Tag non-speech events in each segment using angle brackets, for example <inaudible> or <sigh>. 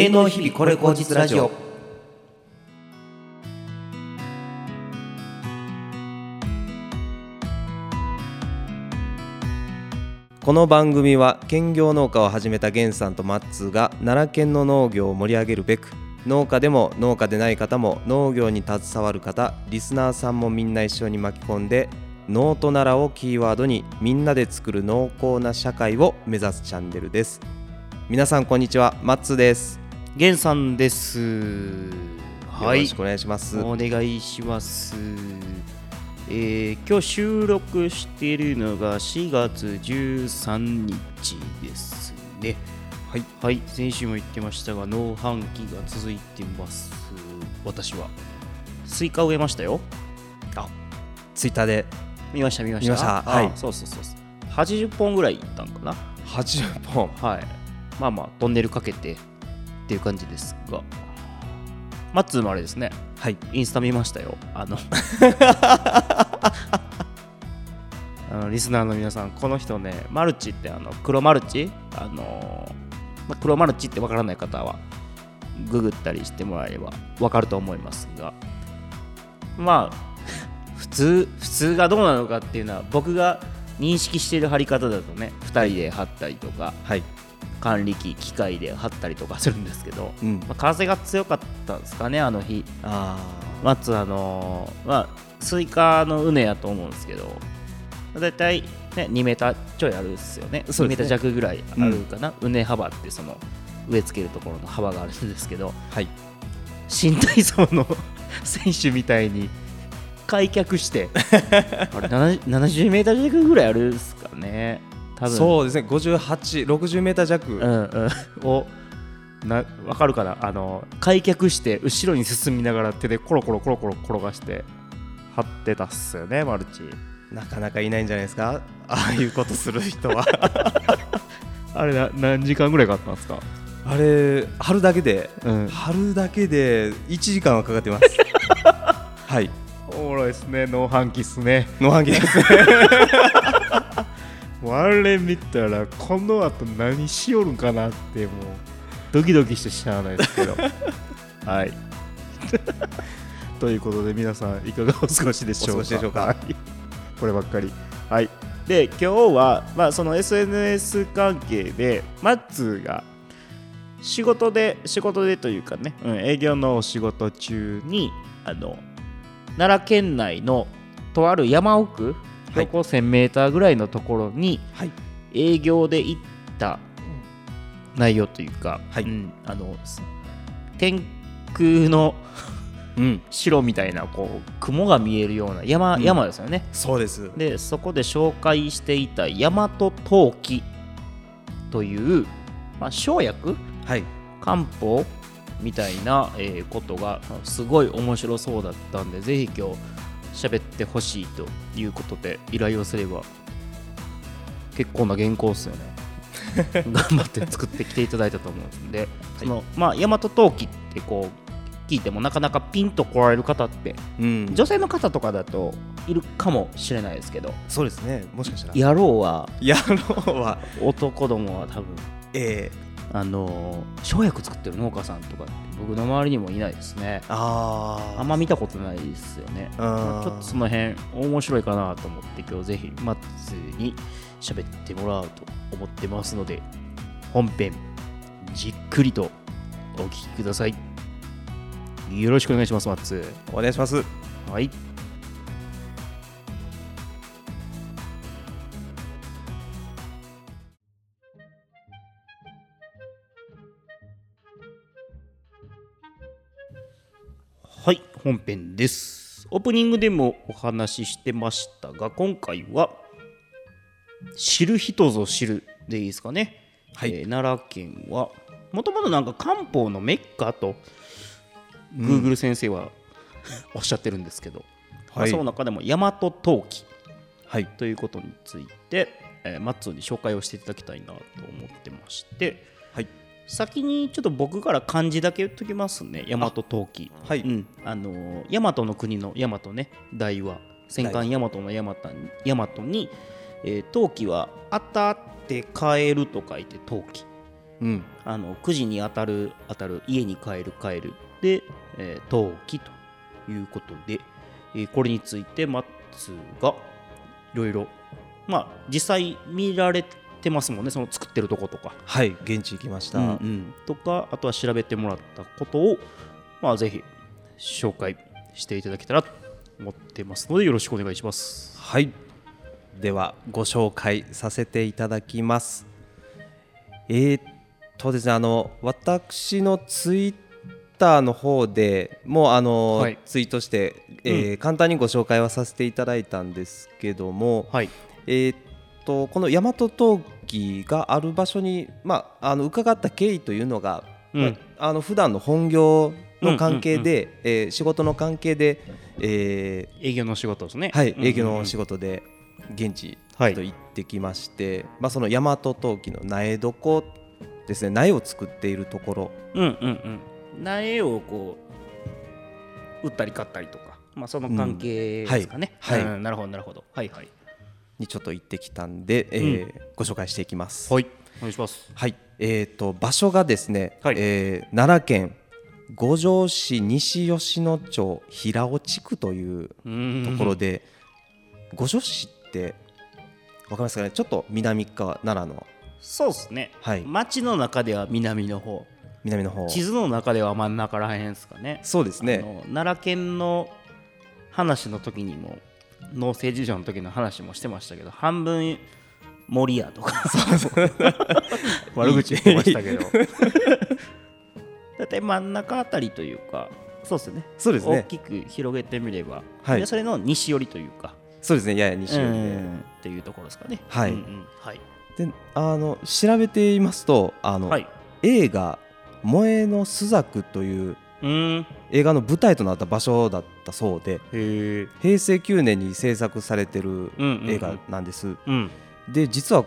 営農日々これ口実ラジオ。この番組は兼業農家を始めた源さんとマッツーが奈良県の農業を盛り上げるべく農家でも農家でない方も農業に携わる方リスナーさんもみんな一緒に巻き込んで農と奈良をキーワードにみんなで作る濃厚な社会を目指すチャンネルです。皆さんこんにちは。マッツーです。源さんです。はいよろしくお願いします、お願いします。えー今日収録しているのが4月13日ですね。はい、はい、先週も言ってましたが、農繁期が続いてます。私は。スイカ植えましたよ。ツイッターで見ました、見ました。したあはいそうそうそうそう。80本ぐらいいったんかな。80本はい。まあまあ、トンネルかけてっていう感じですが。マッツーもあれですね。はい。インスタ見ましたよ。あの。<laughs> あのリスナーの皆さん、この人ね、マルチってあの黒マルチ？あのまあ黒マルチってわからない方はググったりしてもらえればわかると思いますが、まあ、普通、普通がどうなのかっていうのは僕が認識している貼り方だとね、2人で貼ったりとか、はい管理機、機械で貼ったりとかするんですけど、うん。まあ、風が強かったんですかね、あの日。あまずあのーまあスイカの畝やと思うんですけどだいたい、ね、2メーターちょいあるっすよね。2すね。メーター弱ぐらいあるかな、畝幅ってその植え付けるところの幅があるんですけどあはい。新体操の <laughs> 選手みたいに開脚して <laughs> あれ70 70メーター弱ぐらいあるっすかね多分。そうですね。5860メーター弱、うんうん、をな分かるかな？あの開脚して後ろに進みながら手でコロコロコロコロ転がして張ってたっすよねマルチ。なかなかいないんじゃないですか？<laughs> ああいうことする人は。<laughs> あれな何時間ぐらいかかったんですか？あれ貼るだけで。うん。貼るだけで1時間はかかってます。<laughs> はい。おもろいですね。農繁期っすね。農飯器です。ねもうあれ見たらこの後何しよるんかなってもうドキドキしてしゃあないですけど。<laughs> はい。<laughs> ということで皆さんいかがお過ごしでしょうか？こればっかり。はい。で今日は、まあ、その SNS 関係でマッツーが仕事で仕事でというかね、うん、営業のお仕事中にあの奈良県内のとある山奥はい標高 1000m ぐらいのところにはい。営業で行った内容というか、はい。うんあの天空のうん。城みたいなこう雲が見えるような山,、うん。山ですよね。そうです。でそこで紹介していた大和陶器という、まあ、生薬？はい。漢方みたいな、えーことがすごい面白そうだったんでぜひ今日喋ってほしいということで依頼をすれば結構な原稿っすよね。<laughs> 頑張って作ってきていただいたと思うんで、そのまあ大和陶器ってこう聞いてもなかなかピンと来られる方ってうん。女性の方とかだといるかもしれないですけど。そうですね。もしかしたら。野郎は <laughs> 野郎は。男どもは多分。ええあのー生薬作ってる農家さんとかって僕の周りにもいないですねあああんま見たことないですよね。うんまあちょっとその辺面白いかなと思って今日ぜひマッツーに喋ってもらおうと思ってますので本編じっくりとお聞きください。よろしくお願いします、マッツお願いしますー。はい。はい、本編です。オープニングでもお話ししてましたが、今回は、知る人ぞ知るでいいですかね。はい。えー奈良県は、もともとなんか漢方のメッカと、Google 先生はおっしゃってるんですけど、まあはいその中でも大和陶器はい。ということについて、えーマッツーに紹介をしていただきたいなと思ってまして、はい先にちょっと僕から漢字だけ言っときますね。大和陶器。はい。うん。あのー大和の国の大和ね。大和。戦艦大和。の大和に大和に、えー陶器は当たって変えると書いて陶器。うん。あの9時に当たる当たる。家に帰る帰る。で、えー、陶器ということで、えーこれについてマッツがいろいろまあ実際見られてますもんねその作ってるとことか、はい現地行きました、うんうん。とかあとは調べてもらったことをまあぜひ紹介していただけたらと思ってますのでよろしくお願いします。はい。ではご紹介させていただきます。えー、っとですねあの私のツイッターの方でもうあの、はい。ツイートして、えー簡単にご紹介はさせていただいたんですけども、はい。えーっとこの大和陶器がある場所に、まあ、あの伺った経緯というのが、うん。まあ、あの普段の本業の関係で、えー仕事の関係で、えー営業の仕事ですね。はい、うんうんうん。営業の仕事で現地はいと行ってきまして、まあ、その大和陶器の苗床ですね。苗を作っているところ。うんうんうん。苗をこう売ったり買ったりとかまあその関係ですかね、うん。はい。うんなるほどなるほど。はいはいにちょっと行ってきたんで、えーご紹介していきます。はい。お願いします。はい、えー、と場所がですね、はい。えー奈良県五条市西吉野町平尾地区というところで、五条市ってわかりますかね？ちょっと南側奈良の。そうですね、はい。町の中では南の方。南の方。地図の中では真ん中らへんですかね。そうですね。奈良県の話の時にも農政事情の時の話もしてましたけど半分森やとか。<laughs> 悪口言ってましたけど。だいたい真ん中あたりというかそうですね。そうですね。大きく広げてみれば、はい。でそれの西寄りというか。そうですね。やや西寄りで、うん。っていうところですかね。はい。うんうんはい、であの調べていますとあの、はい、映画「萌えの朱雀」といううん。映画の舞台となった場所だったそうで平成9年に制作されてるうんうんうん。映画なんです、うん。で実は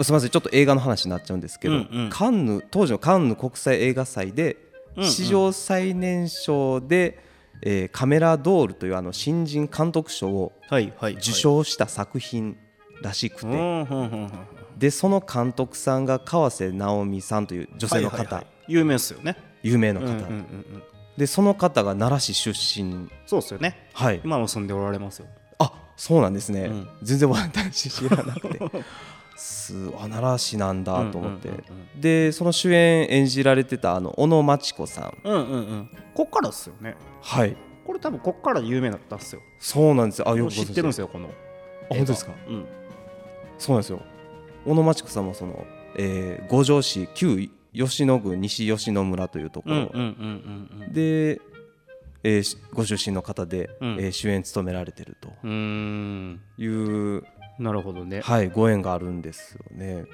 すみませんちょっと映画の話になっちゃうんですけど、うんうん。カンヌ当時のカンヌ国際映画祭でうんうん。史上最年少で、えーカメラドールというあの新人監督賞を受賞した作品らしくて、うんうんうんうん。でその監督さんが川瀬直美さんという女性の方、有名ですよね。有名な方、うんうんうんうんでその方が奈良市出身。そうですよね。はい。今も住んでおられますよ。あそうなんですね、うん。全然私知らなくて。すあ奈良市なんだと思って、うんうんでその主演演じられてたあの小野真知子さん。うんうんうん。うんこっからですよね。はい。これ多分こっから有名だったっすよ。そうなんです。よあよく知。ってるんですよよこの。あ本当ですか？うん。そうなんですよ。小野真知子さんもその、えー五条市旧吉野郡西吉野村というところ、で、えーしご出身の方で、うん。えー主演務められてると。いう、なるほどね。はい、ご縁があるんですよね。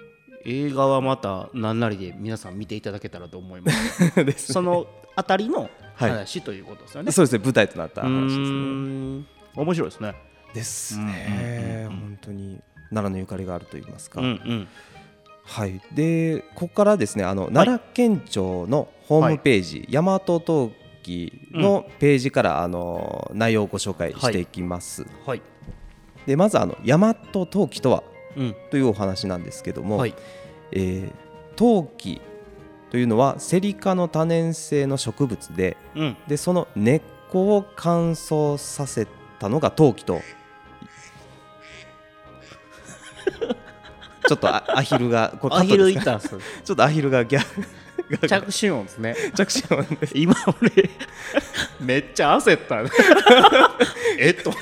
映画はまた何なりで皆さん見ていただけたらと思います。<laughs> ですそのあたりのはい話ということですよね。そうですね。舞台となったう話ですね。面白いですね。ですうんうんね、うんうん。本当に奈良のゆかりがあると言いますか、うんうんはい、でここからですねあの、奈良県庁のホームページ、大和陶器のページから、あの内容をご紹介していきます。はい。でまずあの大和陶器とはうん。というお話なんですけども、はい。えー陶器というのはセリ科の多年生の植物でうん。でその根っこを乾燥させたのが陶器とちょっとあアヒルがこれカアヒルいたんす。よ <laughs> ちょっとアヒルがギャが着信音ですね。着信音です。今俺めっちゃ焦ったね。<laughs> えっと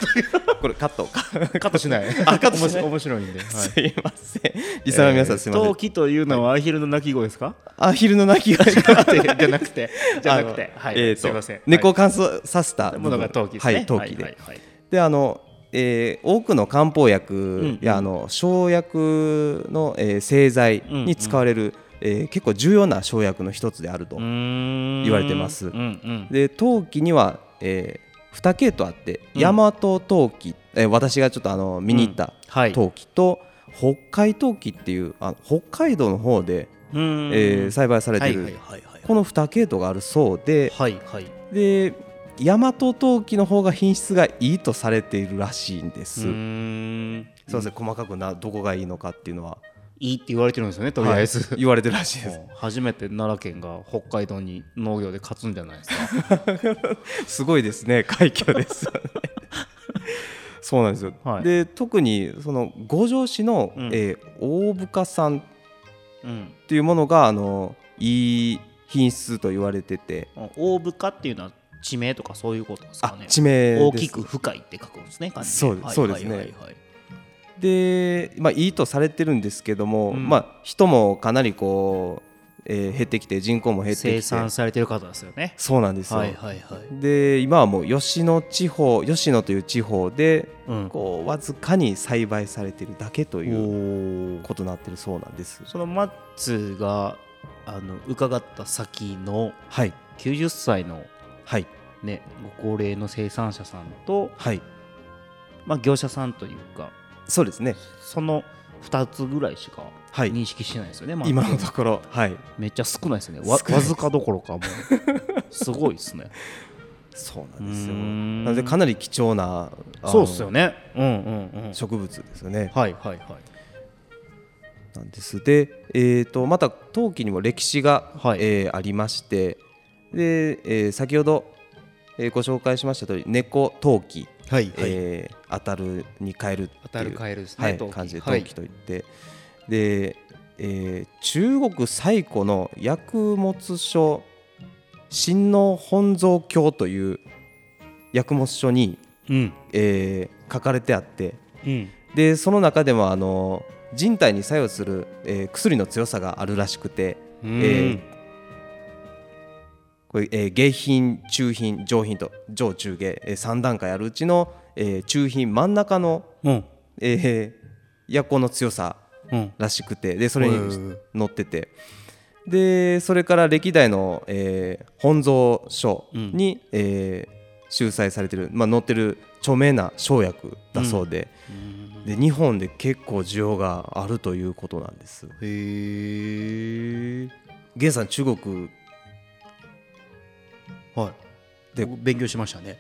これカット。か <laughs> カットしない。あカットしない。面白いんで、はい。すいません。リサの皆さんすいません、陶器というのはアヒルの鳴き声ですか、アヒルの鳴き声じゃなくてじゃなくて。じゃなくて。はい、えーとすいません。根っこを乾燥させたものが陶器ですね。はい陶器で、はい。であの、えー多くの漢方薬んや、あの生薬の、えー製剤に使われる、えー結構重要な生薬の一つであると、言言われてます。うんうん。で陶器には、え2系統あって、うん。大和陶器、えー私がちょっとあの見に行ったはい。陶器と、北海陶器っていうあの北海道の方で、うん。えー栽培されてる、はいはいはいはいこの2系統があるそうではいはい。で大和陶器の方が品質がいいとされているらしいんです。すみません細かくなどこがいいのかっていうのは。いいって言われてるんですよねとりあえず、言われてるらしいです。初めて奈良県が北海道に農業で勝つんじゃないです。か <laughs> すごいですね快挙ですそうなんですよ、はい。で特にその五条市の、うん。えー大深産うん。っていうものがあのいい品質と言われてて。大深っていうのは地名とかそういうことですかね。あ地名大きく深いって書くんですねそうはいそうですね。はいはいはい。で、まあ、いいとされてるんですけども、うん。まあ、人もかなりこう、えー減ってきて人口も減ってきて。生産されてる方ですよね。そうなんですよ、はいはいはい。で今はもう吉野地方吉野という地方でうん。こうわずかに栽培されてるだけというおことになってるそうなんです。そのマッツがあの伺った先のはい。90歳のはい。ねご高齢の生産者さんと、はい。まあ、業者さんというかそうですね。その2つぐらいしかはい。認識してないですよね、まあ。今のところ。はい。めっちゃ少ないですね。わわずかどころかもう。すごいですね。そうなんですよ。なのでかなり貴重なそうっすよね。うんうんうん。植物ですよね。はいはいはい。なんです。で、えー、とまた陶器にも歴史が、はい。えーありましてで、えー先ほど、えーご紹介しました通り猫陶器、はいえー当たるに変えるっていうね、はい、感じで陶器といって、で、えー中国最古の薬物書親王本草経という薬物書に、うん。えー書かれてあって。うん。でその中でもあの人体に作用する、えー薬の強さがあるらしくて、うん。えーこれ、えー下品中品上品と上中下、え3段階あるうちの、えー中品真ん中の、うん。えー薬効の強さうん。らしくてでそれへにー。載ってて。でそれから歴代の、えー本草書に、えー収載されてる、まあ、載ってる著名な生薬だそうで,、で日本で結構需要があるということなんです。へえゲンさん中国はい。で僕勉強しましたね。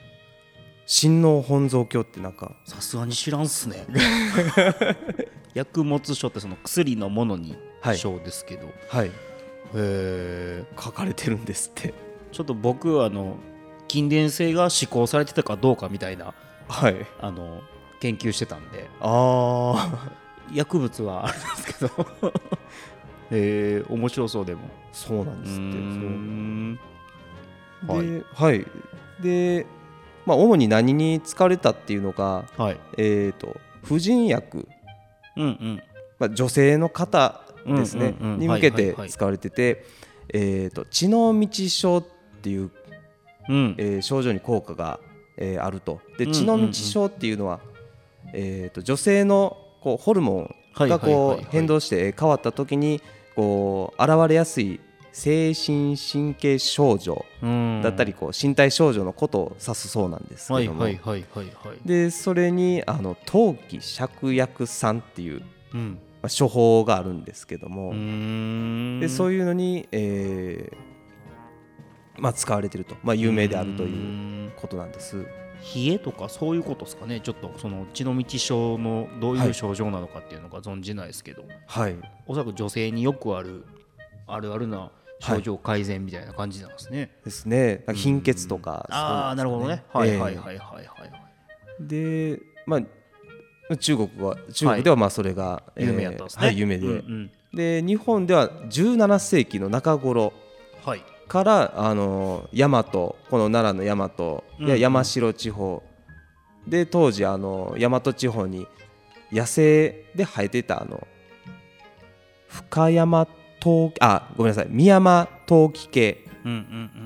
親王本草経ってなんか。さすがに知らんっすね。<laughs> 薬物書ってその薬のものにはい書ですけど、はい。へえ書かれてるんですって。ちょっと僕はあの筋電性が施行されてたかどうかみたいなはい。あの研究してたんで。ああ薬物はあれですけど。<laughs> へえ面白そうでも。そうなんですって。うではい。でまあ主に何に使われたっていうのがはい。えー、と婦人薬、うんうん。まあ、女性の方ですね、うんうんうんに向けてはいはいはい。使われてて、えー、と血の道症っていう、うん。えー症状に効果が、えーあると。でうん血の道症っていうのは、えー、と女性のこうホルモンがはいはいはいはい。こう変動してえー変わった時にこう現れやすい精神神経症状うん。だったりこう身体症状のことを指すそうなんですはいけども、でそれにあの陶器芍薬散っていう、うん。まあ、処方があるんですけども、ん。でそういうのに、えーまあ、使われてると、まあ、有名であるといううん。ことなんです。冷えとかそういうことですかね？ちょっとその血の道症のどういう症状なのかっていうのが存じないですけど、はい、おそらく女性によくあるあるあるな症状改善みたいな感じなんですね、ですね。貧血とかああなるほどね。はいはいはいはいはいはい。で、まあ、中国は中国ではまあそれが、えー有名やったんですね、はい、有名で、うんうん。で日本では17世紀の中頃はい。からあの大和この奈良の大和うん。や山城地方、で当時あの大和地方に野生で生えてたあの深山陶あごめんなさい。三山陶器系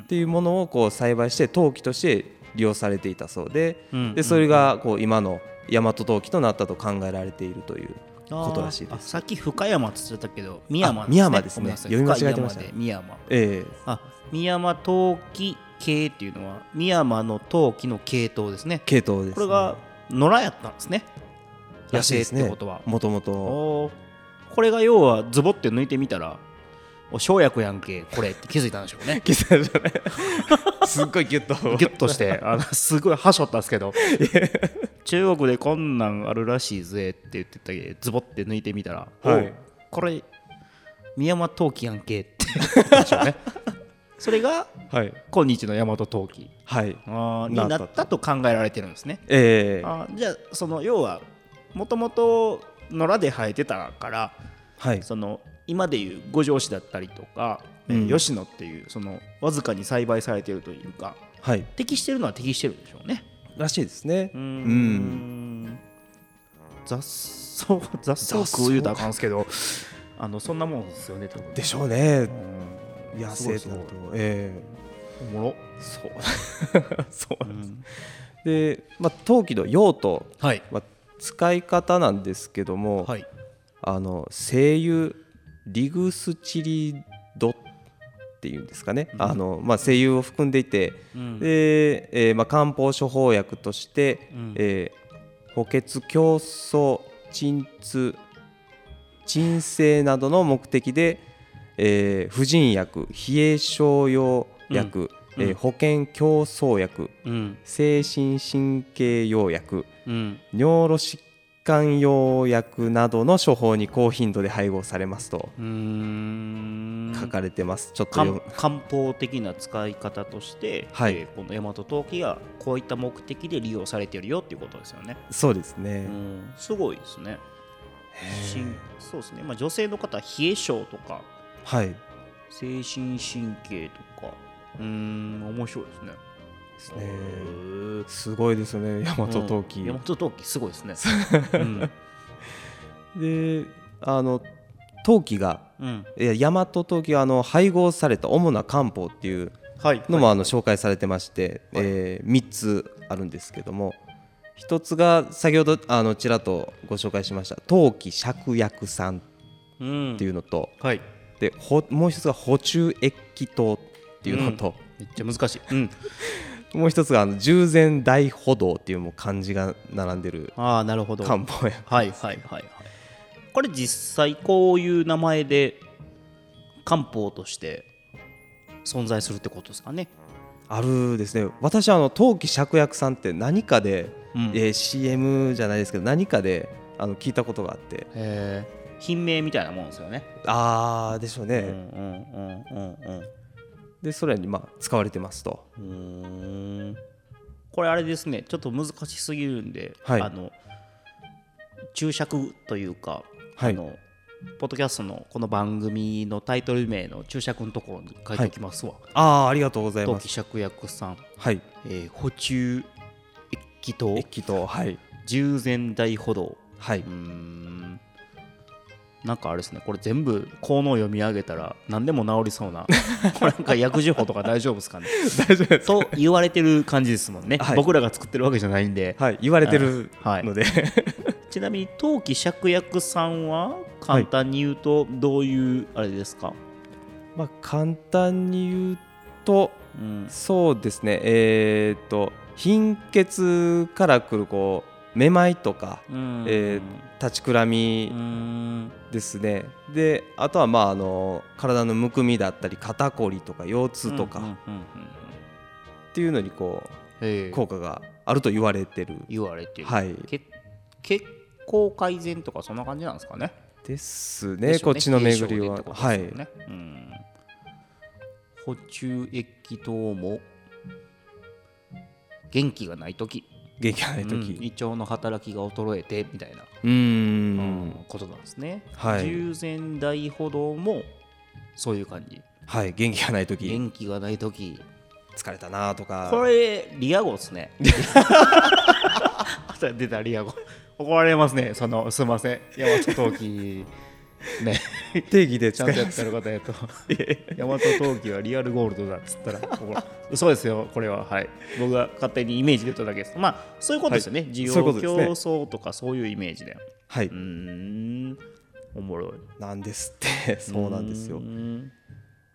っていうものをこう栽培して陶器として利用されていたそうででそれがこう今の大和陶器となったと考えられているということらしいです。さっき深山って言ってたけど深山ですね。ごめんなさい。読み間違えてました深山で深山ええ。あ深山陶器系っていうのは深山の陶器の系統ですね。系統です、ね、これが野良やったんですね。野生ってことは。もともとこれが要はズボって抜いてみたらお生薬やんけこれ。って気づいたんでしょうね。<laughs> 気づいたじゃないすっごいギュッと。ギュッとしてあのすごいはしょったんですけど。中国でこんなんあるらしいぜって言ってたけどズボって抜いてみたら、はい。おこれ宮山陶器やんけって。言ったでしょうねそれがはい。今日の大和陶器。はい。あーになったと考えられてるんですね。ええ。あーじゃあその要はもともと野良で生えてたからはい。その今でいう五条市だったりとか、えーうん吉野っていうそのわずかに栽培されているというかはい。適してるのは適してるんでしょうね。らしいですね。うーん。ん。雑草 <laughs> 雑草食う言うたらあかんですけどあのそんなもんですよね多分。でしょうね。うん。野生だと。すごいすえおもろ、えそう。そううん。でまあ陶器の用途はい。まあ使い方なんですけども、はい。あの精油リグスチリドっていうんですかね、うん。あのまあ、精油を含んでいて、うん。で、えーまあ、漢方処方薬として、うん。えー補欠競争鎮痛鎮静などの目的で、えー婦人薬冷え症用薬、うん。えー保険競争薬うん。精神神経用薬うん。尿路疾患用薬などの処方に高頻度で配合されますと書かれてます。ちょっと漢方的な使い方として、はいえーこの大和陶器がこういった目的で利用されているよっていうことですよね。そうですうね。んすごいですね。そうですね、まあ、女性の方は冷え性とかはい。精神神経とかうーん面白いですね。ですね。すごいですよね、大和陶器。うん大和陶器すごいですね。うん。で、あの陶器が、うん。いや大和陶器があの配合された主な漢方っていうはい。のもあの紹介されてまして、えー3つあるんですけども、一つが先ほどあのちらっとご紹介しました陶器芍薬散うん。っていうのと、はい。でほもう一つが補充液気糖っていうのと、めっちゃ難しい。うん、<laughs> もう一つがあの従前大歩道っていうもう漢字が並んでるああなるほど。漢方やはいはいはいはい。これ実際こういう名前で漢方として存在するってことですかね？あるですね私あの陶器芍薬さんって何かで、うんえー CM じゃないですけど何かであの聞いたことがあって品名みたいなもんですよね。ああでしょうね、うんうんうんうんでそれにまあ使われてますとうん。これあれですねちょっと難しすぎるんで、はい。あの注釈というか、はい。あのポッドキャストのこの番組のタイトル名の注釈のところに書いておきますわ。ああありがとうございます。芍薬さん、はい。えー補充液糖液とはい。従前大歩道はい。うーんなんかあれですね。これ全部効能読み上げたら何でも治りそうな <laughs> これなんか薬事法とか大丈夫ですかね。<laughs> 大丈夫です。と言われてる感じですもんね、はい。僕らが作ってるわけじゃないんで、はい。言われてるはい。ので、<laughs> ちなみに陶器芍薬さんは簡単に言うとどういうあれですか、まあ簡単に言うとうん。そうですね。えっ、と貧血からくるこうめまいとかうん。え立ちくらみですね。であとはまああの体のむくみだったり肩こりとか腰痛とか。っていうのにこう効果があると言われてる。言われてる、はい。け血行改善とかそんな感じなんですかね。ですでしょうね。こっちの巡りは。軽症でってことはい。うん。補充液糖も元気がない時元気がないうん。時胃腸の働きが衰えてみたいな、うーんことなんですね、はい。従前大歩道もそういう感じ。はい。元気がない時。元気がない時。疲れたなとか。これリア語ですね。<laughs> 出たリア語怒られますね。そのすいません。大和陶器ね定義でちゃんとやってる方やと。大和陶器はリアルゴールドだっつったら怒ら。嘘ですよ。これははい。僕が勝手にイメージで言っただけです。まあそういうことですよね、需そうい。う要競争とかそういうイメージで。はい。うーん。おもろい。なんですって。<laughs> そうなんですよ。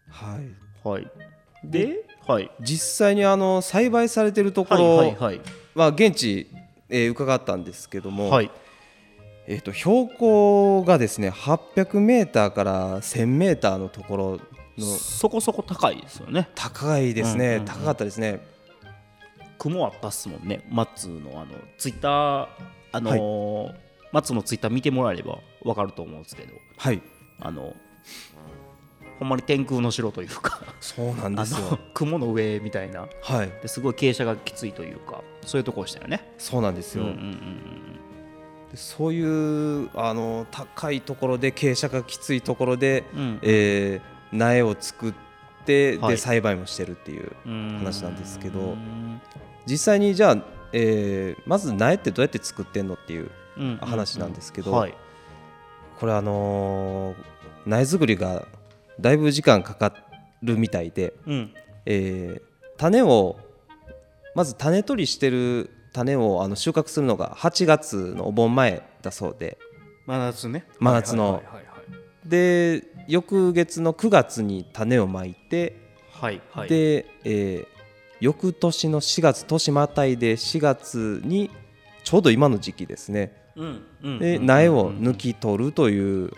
はい。はい。ではい。実際にあの栽培されてるところ、はいはいまあ現地、えー伺ったんですけども、はいえー、と標高がですね800メーターから1000メーターのところのそこそこ高いですよね。高いですね、うんうんうん。高かったですね。雲あったっすもんね。松のあのツイッターあのー松のツイッター見てもらえれば分かると思うんですけど。はい。あのほんまに天空の城というか。そうなんですよ。雲の上みたいな。はい。ですごい傾斜がきついというか。そういうとこでしたよね。そうなんですよ、うんうんうんでそういうあの高いところで傾斜がきついところで、うん。えー苗を作って、はい。で栽培もしてるっていううん話なんですけどうん。実際にじゃあ、えーまず苗ってどうやって作ってんのっていううん。話なんですけどはい。これあのー苗作りがだいぶ時間かかるみたいで、うん。えー種をまず種取りしてる種をあの収穫するのが8月のお盆前だそうで。真夏ね。真夏の。で翌月の9月に種をまいて、はいはい。で、えー翌年の4月年またいで4月にちょうど今の時期ですね。うんうんでうん苗を抜き取るという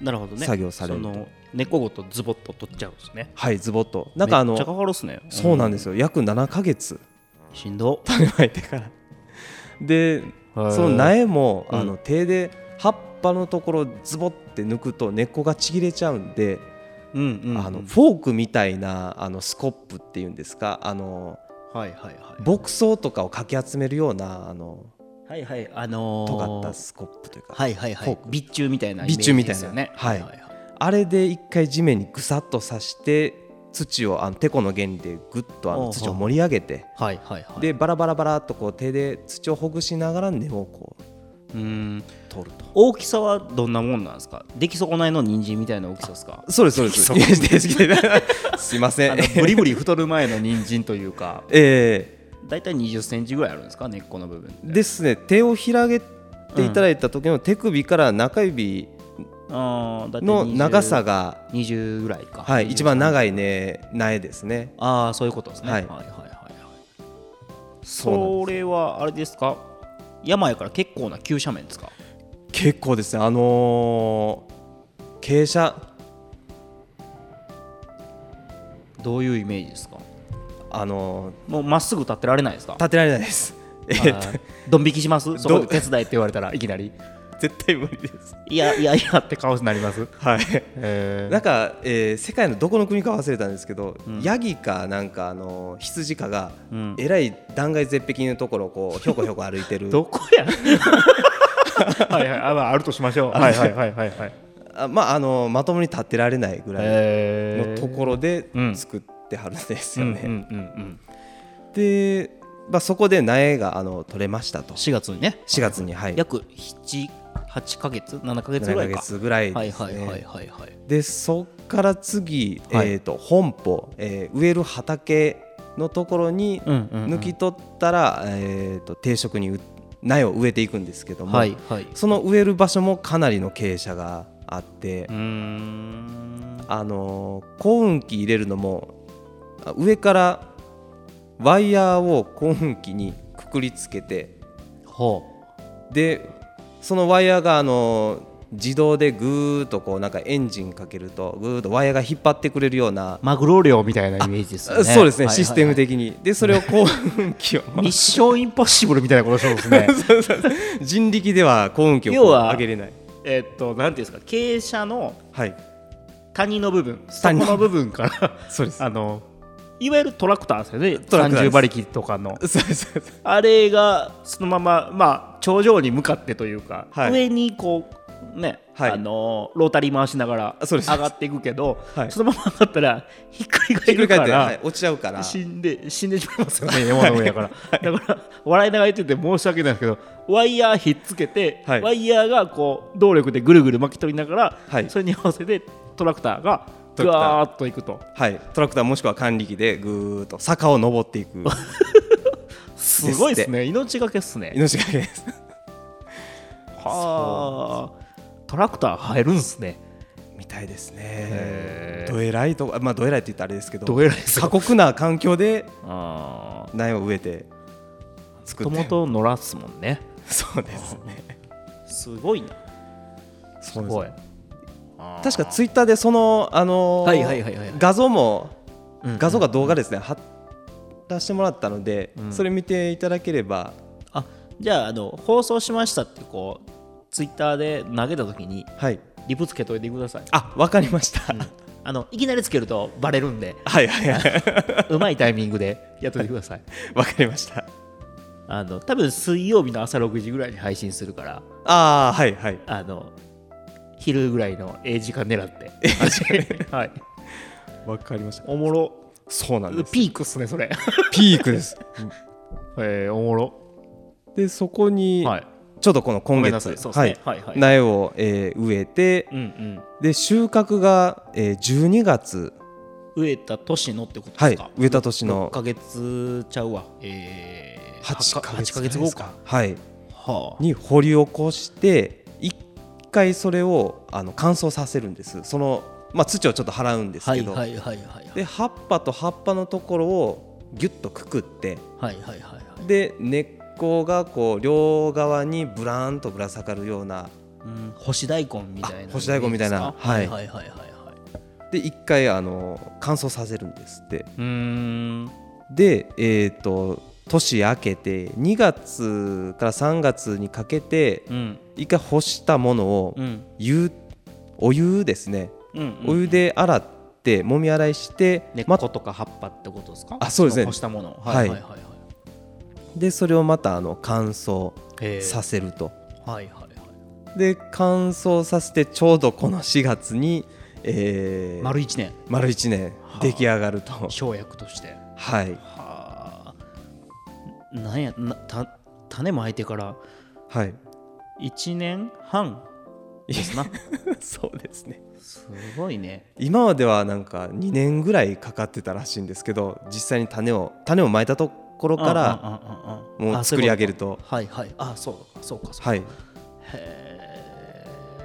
なるほどね。作業されると。その根っこごとズボッと取っちゃうんですね。はいズボッと。なんかあのね。そうなんですよ。よ約7ヶ月しんど。種まいてから。でその苗もうん。あの手で葉っぱのところズボって抜くと根っこがちぎれちゃうんでうんうんうん。あのフォークみたいなあのスコップっていうんですかあのはいはいはい。牧草とかをかき集めるようなあのはいはいあのー尖ったスコップというかはいはいはい。備中みたいなイメージ備中みたいな。ですよねはいはい。あれで一回地面にぐさっと刺して土をあのテコの原理でぐっとあの土を盛り上げてはいはいはい。でバラバラバラっとこう手で土をほぐしながら根をこううん。取ると。大きさはどんなもんなんですか？出来損ないの人参みたいな大きさですか？そうですそうです。す <laughs> いませんブリブリ太る前の人参というか。えだいたい20センチぐらいあるんですか？根っこの部分ですね。手を広げていただいた時の手首から中指の20長さが、20ぐらいか。はい、一番い長いね苗ですね。ああそういうことですね。ははいいはいはいはい。それはあれですか？山やから結構な急斜面ですか？結構ですね。あのー傾斜。どういうイメージですか？あのもうまっすぐ立ってられないですか？ー立てられないです。ドン引きします？そこで手伝いって言われたらいきなり絶対無理です。いやいやいやって顔になります。はい。えなんか、えー世界のどこの国か忘れたんですけど、うん。ヤギかなんかあの羊かが、うん。えらい断崖絶壁のところをこうひょこひょこ歩いてる。<laughs> どこや？<laughs> はいはいあ,、まあ、あるとしましょう。はい。はいはいはいはいあまああのまともに立ってられないぐらいえのところでうん。作ってはるんですよね。うんうんうんうん。で、まあ、そこで苗があの取れましたと。4月にね。4月に、はい、約78か月？7か月7ヶぐらいか。月ぐらいはいですね。はいはいはいはいでそっから次、はい。えー、と本舗、えー植える畑のところにうんうんうん。抜き取ったら、えー、と定食にう苗を植えていくんですけども、はいはい。その植える場所もかなりの傾斜があって、あのー耕運機入れるのもあ上からワイヤーを耕運機にくくりつけてほでそのワイヤーがあのー自動でぐーっとこうなんかエンジンかけるとぐーっとワイヤーが引っ張ってくれるような、うマグロ漁みたいなイメージですよね。そうですね、はいはいはい。システム的に。でそれを耕運機を。ミッションインポッシブルみたいなことそうですね。<laughs> 人力では耕運機を上げれない。えっとなんていうんですか傾斜のはい。谷の部分そこ谷の部分から <laughs> そうです。あのいわゆるトラクターですよね。トラクターです。30馬力とかの。あれがそのまままあ頂上に向かってというか、はい。上にこうね、はい。あのロータリー回しながら上がっていくけど、はい。そのまま上がったらひっくりひ返るから、はい、落ちちゃうから。死んで死んでしまいますよね山の上やから、<laughs> だから笑いながら言ってて申し訳ないですけどワイヤーひっつけて、はい。ワイヤーがこう動力でぐるぐる巻き取りながら、はい。それに合わせてトラクターがぐトラクター。わーっといくと。はい、トラクターもしくは管理機でぐーっと坂を登っていく。<laughs> すごいですね命がけっすね。命がけです。<laughs> はあ。トラクター入るんすね。みたいですね。どえらいとまあどえらいって言ったらあれですけどどえらいです過酷な環境であ苗を植えて作って。もともと野良っすもんね。そうですね。すごいな。すごい確かツイッターでそのあの画像もうん画像が動画ですね。貼らしてもらったので、うん。それ見ていただければ。あじゃああの放送しましたってこうツイッターで投げた時にはい。リプつけといてください。あわかりました、あのいきなりつけるとバレるんで。はいはいはい。<laughs> うまいタイミングでやっといてください。<laughs> わかりました。あの多分水曜日の朝6時ぐらいに配信するから。ああはいはい。あの昼ぐらいのええ時間狙って。はい。わかりました。おもろ。そうなんです。ピークっすねそれ。ピークです。えー、おもろ。でそこにはい。ちょうどこの今月ね。はい。はい苗を、えー植えてうんうん。で収穫が、えー12月。植えた年のってことですか？はい。植えた年6のヶ月ちゃうわ。えー、8ヶ月8ヶ月後か。はい。はあ。に掘り起こして一回それをあの乾燥させるんです。その、まあ、土をちょっと払うんですけど、で葉っぱと葉っぱのところをギュッとくくって。はいはいはいはい。で根っこがこう両側にブラーンとぶら下がるような。うん干し大根みたいなあ干し大根みたいな。はい。はいはいはいはいで一回あの乾燥させるんですって。うーん。でえっ、と年明けて2月から3月にかけてうん。一回干したものをうん。湯お湯ですね、うんお湯で洗ってもみ洗いして根っまことか葉っぱってことですか？あそうです。ね干したものはいはい。はいはいはい。でそれをまたあの乾燥させると。はいはいはい。で乾燥させてちょうどこの4月に、えー、丸一年。丸1年はあ。出来上がると。生薬として。はい。はあなんやなた種まいてからはい。1年半ですな。<laughs> そうですね。すごいね。今まではなんか2年ぐらいかかってたらしいんですけど実際に種を種をまいたところかららもう作り上げると。はいはい。あそうかそうかそうか。はい。へ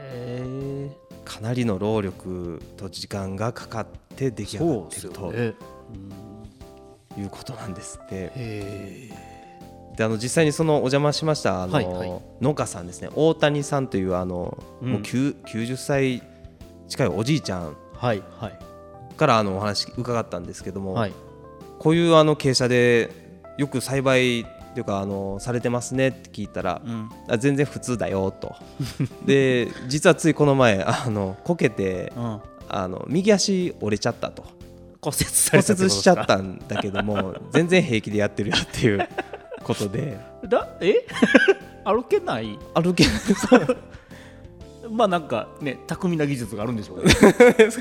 えかなりの労力と時間がかかって出来上がってるとね。いうことなんですって。へえであの実際にそのお邪魔しましたあの、はいはい。農家さんですね。大谷さんというあの、うん。もう9 90歳近いおじいちゃんからあのお話伺ったんですけども、はい。こういうあの傾斜でよく栽培というかあのされてますねって聞いたら、うん。あ全然普通だよと。<laughs> で実はついこの前あのこけてうん。あの右足折れちゃったと。骨折しちゃったんだけども <laughs> 全然平気でやってるよっていうことで。だえ？<laughs> 歩けない？歩けない。<laughs> まあなんかね巧みな技術があるんでしょうね。<laughs> そうです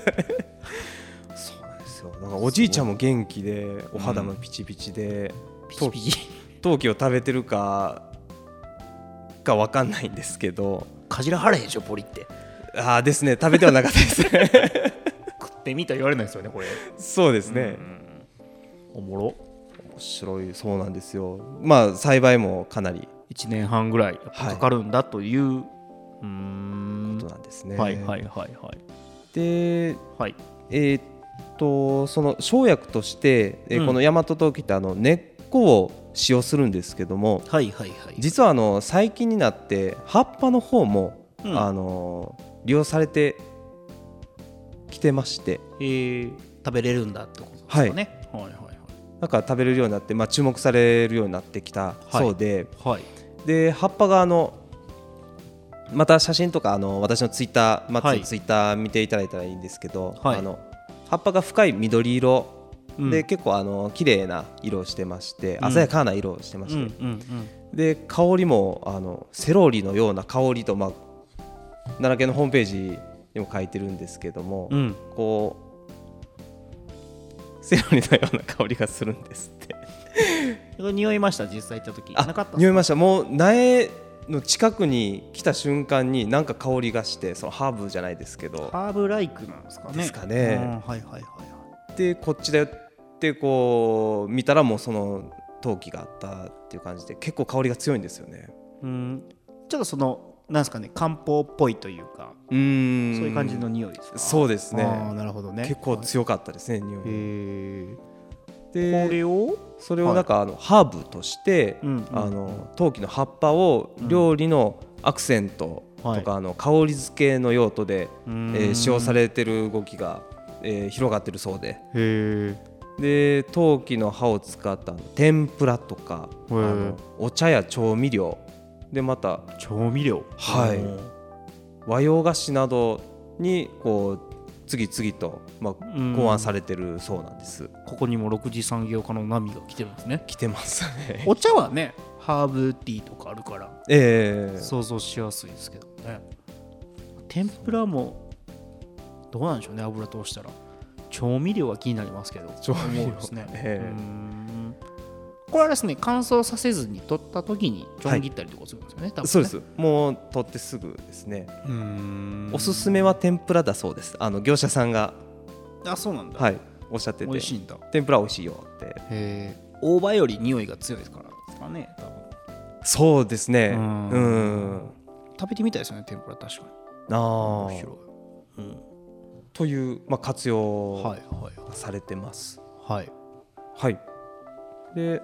よ。なんかおじいちゃんも元気でお肌もピチピチで、ピチピチ。陶器を食べてるかかわかんないんですけど。かじらはれへんでしょポリって。ああですね。食べてはなかったです。ね食ってみたら言われないですよねこれ。そうですね、おもろ。面白いそうなんですよ。まあ栽培もかなり1年半ぐらいかかるんだという、ことなんですね、はいはいはいはい。ではい。えーっとその生薬として、えーうん。この大和陶器ってあの根っこを使用するんですけどもはいはいはい。実はあの最近になって葉っぱの方も、うん。あの利用されてきてまして。えー食べれるんだってことですかね。はいはいなんか食べれるようになって、まあ、注目されるようになってきたそうで、はい。はいで葉っぱがあのまた写真とかあの私のツイッター、まはい。あ、ツイッター見ていただいたらいいんですけど、はい。あの葉っぱが深い緑色うん。で、結構あの綺麗な色をしてましてうん。鮮やかな色をしてまして、うんうんうん。で香りもあのセロリのような香りと、まあ、奈良県のホームページにも書いてるんですけども、うん。こうセロリのような香りがするんですって。匂いました？実際行った時。あなかった匂いました。もう苗の近くに来た瞬間になんか香りがしてそのハーブじゃないですけど。ハーブライクなんですかね？ですかね。うんはいはいはいはい。でこっちだよってこう見たらもうその陶器があったっていう感じで結構香りが強いんですよね。うん。ちょっとそのなんですかね漢方っぽいというかうーん。そういう感じの匂いですか？そうですね。なるほどね。結構強かったですね匂い。へえでこれを？それをなんかあのハーブとして、あの陶器の葉っぱを料理のアクセントとか、あの香り付けの用途で、えー使用されてる動きが、えー広がってるそうで。で陶器の葉を使った天ぷらとかあのお茶や調味料でまた調味料。はい。うん和洋菓子などにこう次々と、まあ、うん。考案されてるそうなんです。ここにも6次産業化の波が来てるんですね。来てますね。お茶はねハーブティーとかあるからええ。想像しやすいですけどね。天ぷらもどうなんでしょうね油通したら。調味料は気になりますけど。調味料。ですね、ええ。うーんこれはですね乾燥させずに取った時にちょん切ったりとかするんですよね、多分ねそうです。もう取ってすぐですね。うーんおすすめは天ぷらだそうです。あの業者さんがあそうなんだ、はいおっしゃってて美味しいんだ天ぷら美味しいよって。へえ大葉より匂いが強いですからですかね多分そうですね。ううんん。食べてみたいですよね天ぷら確かにああ面白い、うん、というまあ活用はいはいされてます。はいはい。で、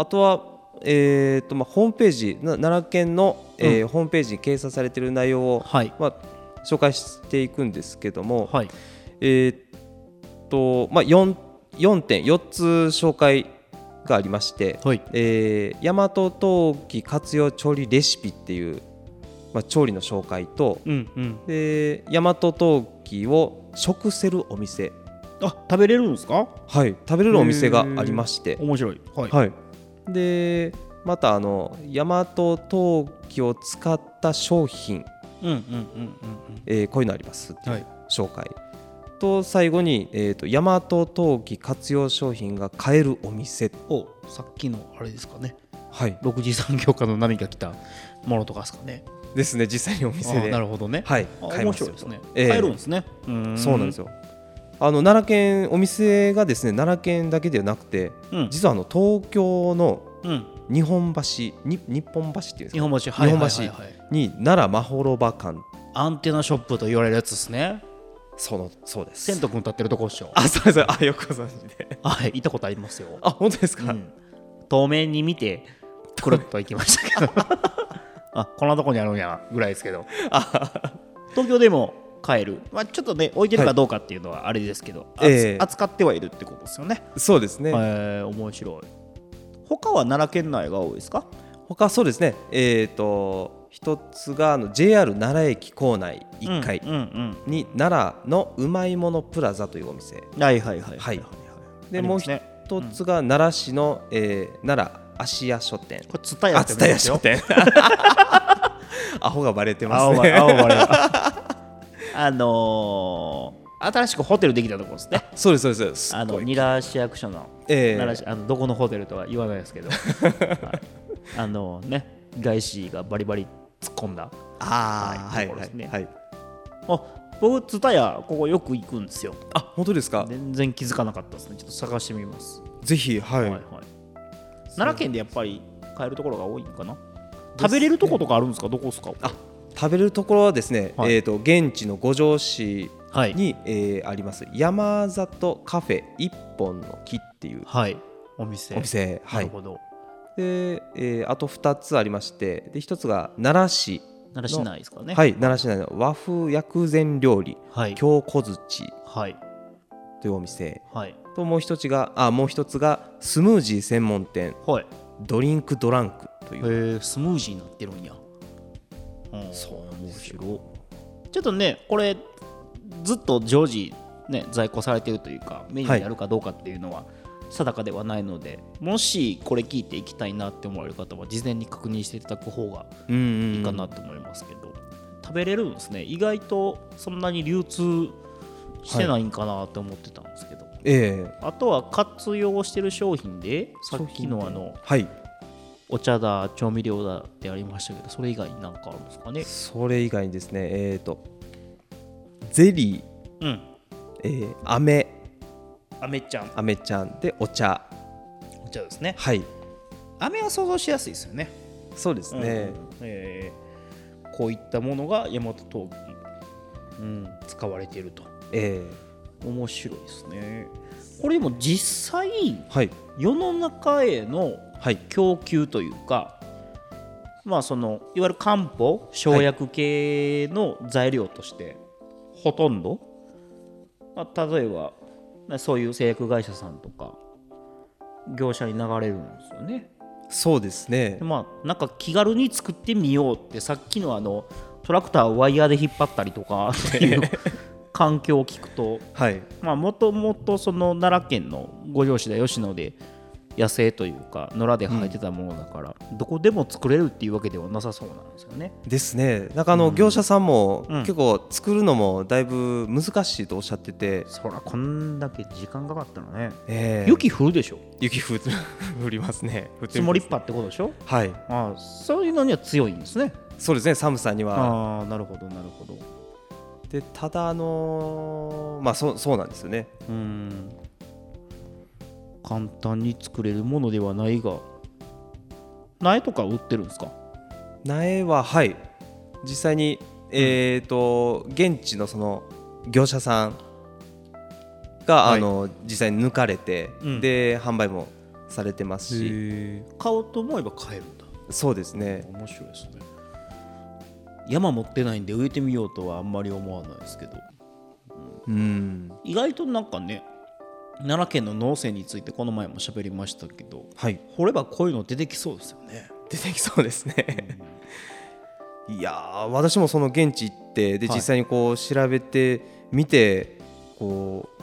あとは、えーとまあ、ホームページ、な奈良県の、えーホームページに掲載されている内容を、はい。まあ、紹介していくんですけども、はい。えーっと、まあ、4, 4点、4つ紹介がありまして、はい。えー、大和陶器活用調理レシピっていう、まあ、調理の紹介と、うんうん。で大和陶器を食せるお店、あ食べれるんですか？はい、食べれるお店がありまして、面白い。はい。はい、でまたあの大和陶器を使った商品、うんうんうんうんえーこういうのありますっていうはい。紹介、と最後に、えー、と大和陶器活用商品が買えるお店、おさっきのあれですかね。はい、6次産業化の波が来たものとかですかね。ですね実際にお店あでなるほどね。はいあ買えますよ面白いですね。ええ。買えるんですね。そうなんですよあの奈良県お店がですね奈良県だけではなくてうん。実はあの東京のうん。日本橋に日本橋っていうんですか？日本橋。日本橋はいはいはい。はいに奈良まほろば館。アンテナショップと言われるやつですね。そのそうです。千斗君立ってるとこっしょ。あそうです。あよくご存知で。はい行ったことありますよ。あ本当ですか、うん。遠目に見てくるっと行きましたけど。<laughs> あこんなとこにあるんやぐらいですけど。東京でも買える、まあ、ちょっとね置いてるかどうかっていうのはあれですけど、あつええ。扱ってはいるってことですよね。そうですね、えー、面白い。他は奈良県内が多いですか？他そうですね。えっ、と一つがあの JR 奈良駅構内1階に奈良のうまいものプラザというお店。うんはいはいはいはいでありもう一つが奈良市の、えー奈良芦屋書店。これ蔦屋書よ。店。<laughs> アホがバレてます青ねあのー、新しくホテルできたところですね。そうですそうですあのニラ市役所のえー奈良市あのどこのホテルとは言わないですけど、<laughs> はい。あのね外資がバリバリ突っ込んだああはいところですね。はいはいあ僕ツタヤここよく行くんですよ。あ本当ですか？全然気づかなかったですね。ちょっと探してみます、ぜひはい、はいはい。奈良県でやっぱり買えるところが多いのかな？食べれるとことかあるんですか？どこですか？あ食べれるところはですね、はい。えー、と現地の五条市はい。に、えーあります。山里カフェ一本の木っていうはい。お店。お店、なはい。るほど。で、えーあと2つありましてで1つが奈良市、奈良市内ですかね。はい奈良市内の和風薬膳料理はい。京小槌はい。というお店。はい。ともう一つがあもう一つがスムージー専門店はい。ドリンクドランクという。へえスムージーになってるんやそう面白いちょっとねこれずっと常時ね在庫されてるというかメニューになるかどうかっていうのは定かではないので、もしこれ聞いていきたいなって思われる方は事前に確認していただく方がいいかなと思いますけど、食べれるんですね。意外とそんなに流通してないんかなって思ってたんですけど、ええ。あとは活用してる商品でさっきのあのはいお茶だ調味料だってありましたけどそれ以外に何かあるんですかね？それ以外にですねえっ、とゼリー、うん。えー、飴。飴ちゃん。飴ちゃん。でお茶。お茶ですね。はい。飴は想像しやすいですよね。そうですね、うん。えーこういったものが大和陶器、うん、使われていると。え面白いですね。これでも実際えはい。世の中へのはい供給というかまあそのいわゆる漢方生薬系の材料としてほとんど、まあ、例えばまそういう製薬会社さんとか業者に流れるんですよね。そうですねでまあなんか気軽に作ってみようってさっきのあのトラクターをワイヤーで引っ張ったりとかっていう <laughs> 環境を聞くとはいまあもともとその奈良県の五条市で吉野で野生というか野良で生えてたものだから、どこでも作れるっていうわけではなさそうなんですよね。ですね。なんかあの業者さんもうん。結構作るのもだいぶ難しいとおっしゃってて、そらこんだけ時間かかったのね。えー雪降るでしょ。雪降 <laughs> 降りますね。積もりっぱってことでしょ。はい。ああそういうのには強いんですね。そうですね。寒さには。ああなるほどなるほど。でただあのーまあそうそうなんですよね。うん簡単に作れるものではないが苗とか売ってるんですか？苗ははい。実際にえっ、と現地のその業者さんが、はい。あの実際に抜かれて、うん。で販売もされてますし。買おうと思えば買えるんだ。そうですね。面白いですね。山持ってないんで植えてみようとはあんまり思わないですけど。うん。意外となんかね奈良県の農政についてこの前も喋りましたけどはい。掘ればこういうの出てきそうですよね。出てきそうですね。いやー私もその現地行ってではい。実際にこう調べてみてこう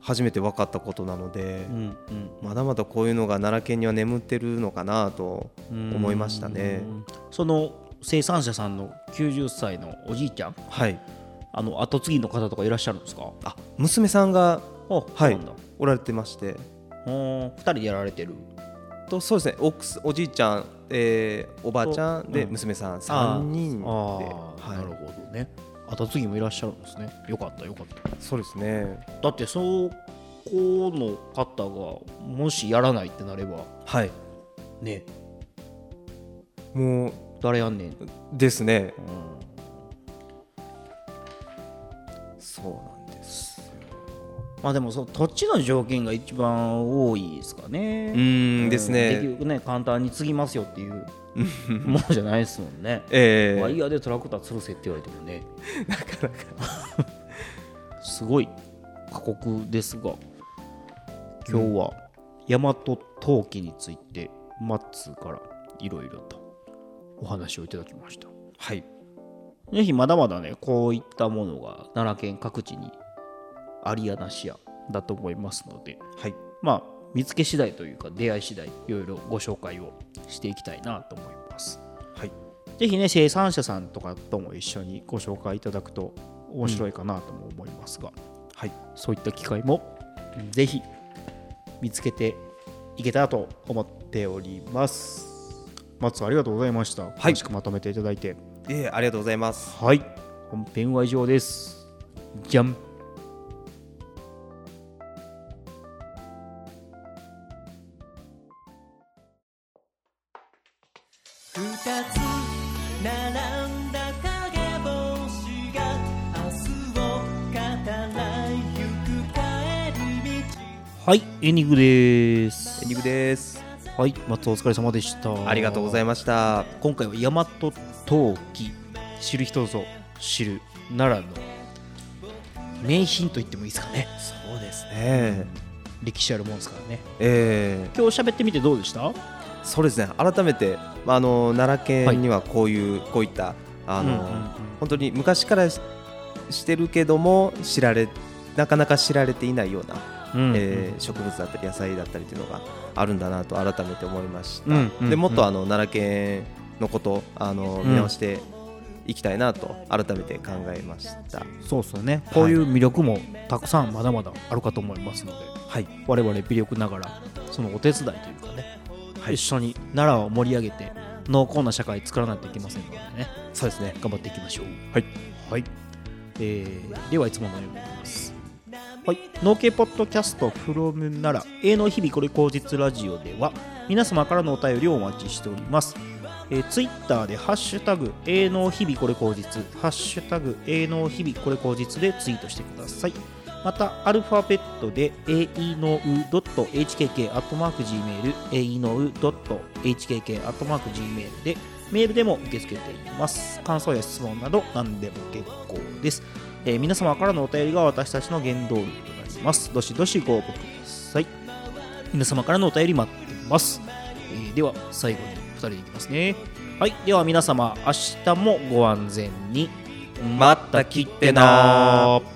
初めて分かったことなので、うんまだまだこういうのが奈良県には眠ってるのかなとうん思いましたね。うん。その生産者さんの90歳のおじいちゃんはい。あの後継ぎの方とかいらっしゃるんですか？あ娘さんがあはい。おられてまして。2人でやられてる。とそうですね。奥すおじいちゃん、えーおばあちゃんでうん。娘さん3人で、はい。なるほどね。後継ぎもいらっしゃるんですね。よかったよかった。そうですね。だってそこの方がもしやらないってなれば。はい。ね。もう誰やんねん、ですね。うん。そうなんまあでもその土地の条件が一番多いですかね。うーんですね。結局ね簡単に継ぎますよっていうものじゃないですもんね。<laughs> えワイヤーでトラクター吊るせって言われてもね。なかなか。<laughs> すごい過酷ですが今日は大和陶器についてマッツーからいろいろとお話をいただきました。はい。ぜひまだまだねこういったものが奈良県各地にありやなしやだと思いますので。はい。まあ見つけ次第というか出会い次第いろいろご紹介をしていきたいなと思います。はい。ぜひね生産者さんとかとも一緒にご紹介いただくと面白いかなとも思いますが、はい。そういった機会もぜひ見つけていけたらと思っております。松ありがとうございました。詳しくまとめていただいて。ええありがとうございます。はい。本編は以上です。じゃんエンディングです。エンディングです。はい松お疲れ様でした。ありがとうございました。今回は大和陶器知る人ぞ知る奈良の名品と言ってもいいですかね。そうですね。歴史あるもんですからね。ええ。今日喋ってみてどうでした？そうですね。改めてまああの奈良県にはこういう、こういったあの、うんうんうん。本当に昔からししてるけども知られなかなか知られていないような、うんえー植物だったり野菜だったりっていうのがあるんだなと改めて思いました、うんうんでもっとあの奈良県のことあのうん。見直していきたいなと改めて考えました、そうっすよね。こういう魅力もたくさんまだまだあるかと思いますのではい。我々微力ながらそのお手伝いというかね、はい。一緒に奈良を盛り上げて濃厚な社会作らないといけませんのでねそうですね。頑張っていきましょう。はい、はい。えーではいつものようになりますはい、農系ポッドキャスト from 奈良営農日々これ口実ラジオでは皆様からのお便りをお待ちしております、えー、ツイッターでハッシュタグ営農日々これ口実。ハッシュタグ営農日々これ口実でツイートしてください。またアルファベットで aenou.hkk.gmail aenou.hkk.gmail でメールでも受け付けています。感想や質問など何でも結構です。えー皆様からのお便りが私たちの原動力となります。どしどしご応募ください。皆様からのお便り待ってます。えーでは最後に2人で行きますねはいでは皆様明日もご安全にまた来てなー